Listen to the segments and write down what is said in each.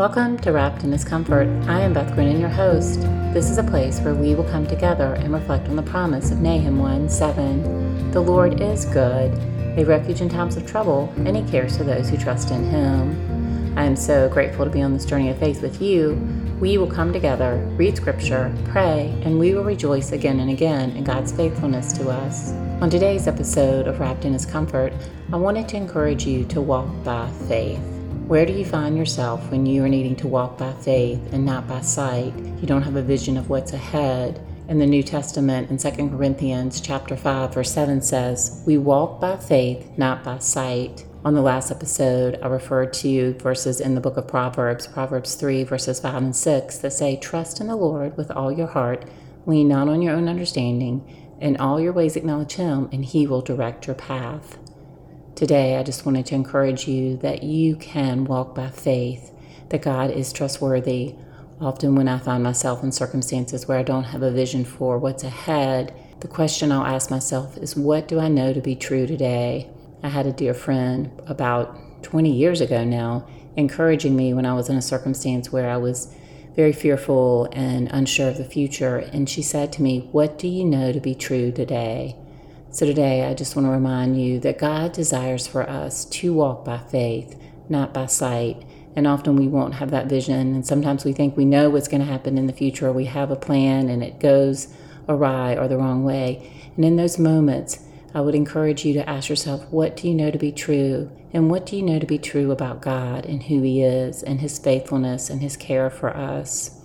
Welcome to Wrapped in His Comfort. I am Beth Grinnan, your host. This is a place where we will come together and reflect on the promise of Nahum 1 7. The Lord is good, a refuge in times of trouble, and He cares for those who trust in Him. I am so grateful to be on this journey of faith with you. We will come together, read Scripture, pray, and we will rejoice again and again in God's faithfulness to us. On today's episode of Wrapped in His Comfort, I wanted to encourage you to walk by faith. Where do you find yourself when you are needing to walk by faith and not by sight? You don't have a vision of what's ahead. In the New Testament, in 2 Corinthians chapter 5, verse 7 says, We walk by faith, not by sight. On the last episode, I referred to verses in the book of Proverbs, Proverbs 3, verses 5 and 6, that say, Trust in the Lord with all your heart, lean not on your own understanding, in all your ways, acknowledge Him, and He will direct your path. Today, I just wanted to encourage you that you can walk by faith, that God is trustworthy. Often, when I find myself in circumstances where I don't have a vision for what's ahead, the question I'll ask myself is, What do I know to be true today? I had a dear friend about 20 years ago now encouraging me when I was in a circumstance where I was very fearful and unsure of the future. And she said to me, What do you know to be true today? So today, I just want to remind you that God desires for us to walk by faith, not by sight. And often we won't have that vision. And sometimes we think we know what's going to happen in the future, we have a plan and it goes awry or the wrong way. And in those moments, I would encourage you to ask yourself, what do you know to be true? And what do you know to be true about God and who He is and His faithfulness and His care for us?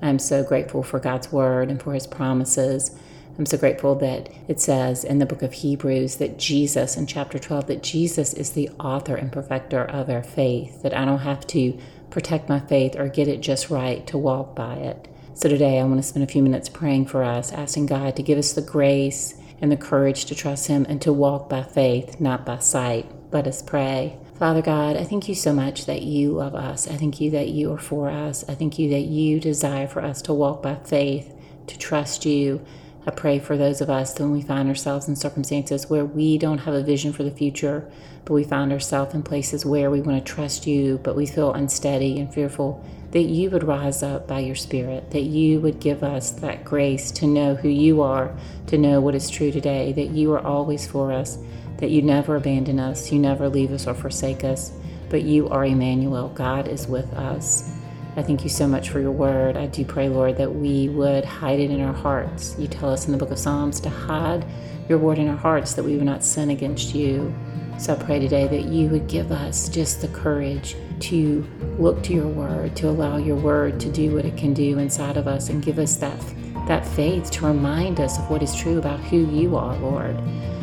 I'm so grateful for God's Word and for His promises. I'm so grateful that it says in the book of Hebrews that Jesus, in chapter 12, that Jesus is the author and perfecter of our faith, that I don't have to protect my faith or get it just right to walk by it. So today I want to spend a few minutes praying for us, asking God to give us the grace and the courage to trust Him and to walk by faith, not by sight. Let us pray. Father God, I thank you so much that you love us. I thank you that you are for us. I thank you that you desire for us to walk by faith, to trust you. I pray for those of us when we find ourselves in circumstances where we don't have a vision for the future, but we find ourselves in places where we want to trust you, but we feel unsteady and fearful that you would rise up by your Spirit, that you would give us that grace to know who you are, to know what is true today, that you are always for us, that you never abandon us, you never leave us or forsake us, but you are Emmanuel. God is with us. I thank you so much for your word. I do pray, Lord, that we would hide it in our hearts. You tell us in the book of Psalms to hide your word in our hearts that we would not sin against you. So I pray today that you would give us just the courage to look to your word, to allow your word to do what it can do inside of us and give us that that faith to remind us of what is true about who you are, Lord.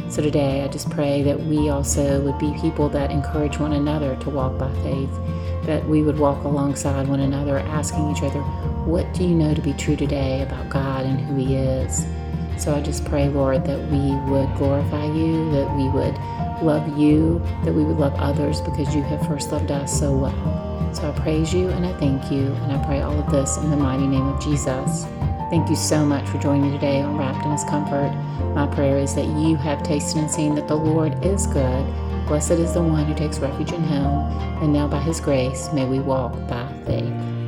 So today I just pray that we also would be people that encourage one another to walk by faith, that we would walk alongside one another asking each other, what do you know to be true today about God and who he is? So I just pray, Lord, that we would glorify you, that we would love you, that we would love others because you have first loved us so well. So I praise you and I thank you, and I pray all of this in the mighty name of Jesus. Thank you so much for joining me today on Wrapped in His Comfort. My prayer is that you have tasted and seen that the Lord is good. Blessed is the one who takes refuge in Him, and now by His grace may we walk by faith.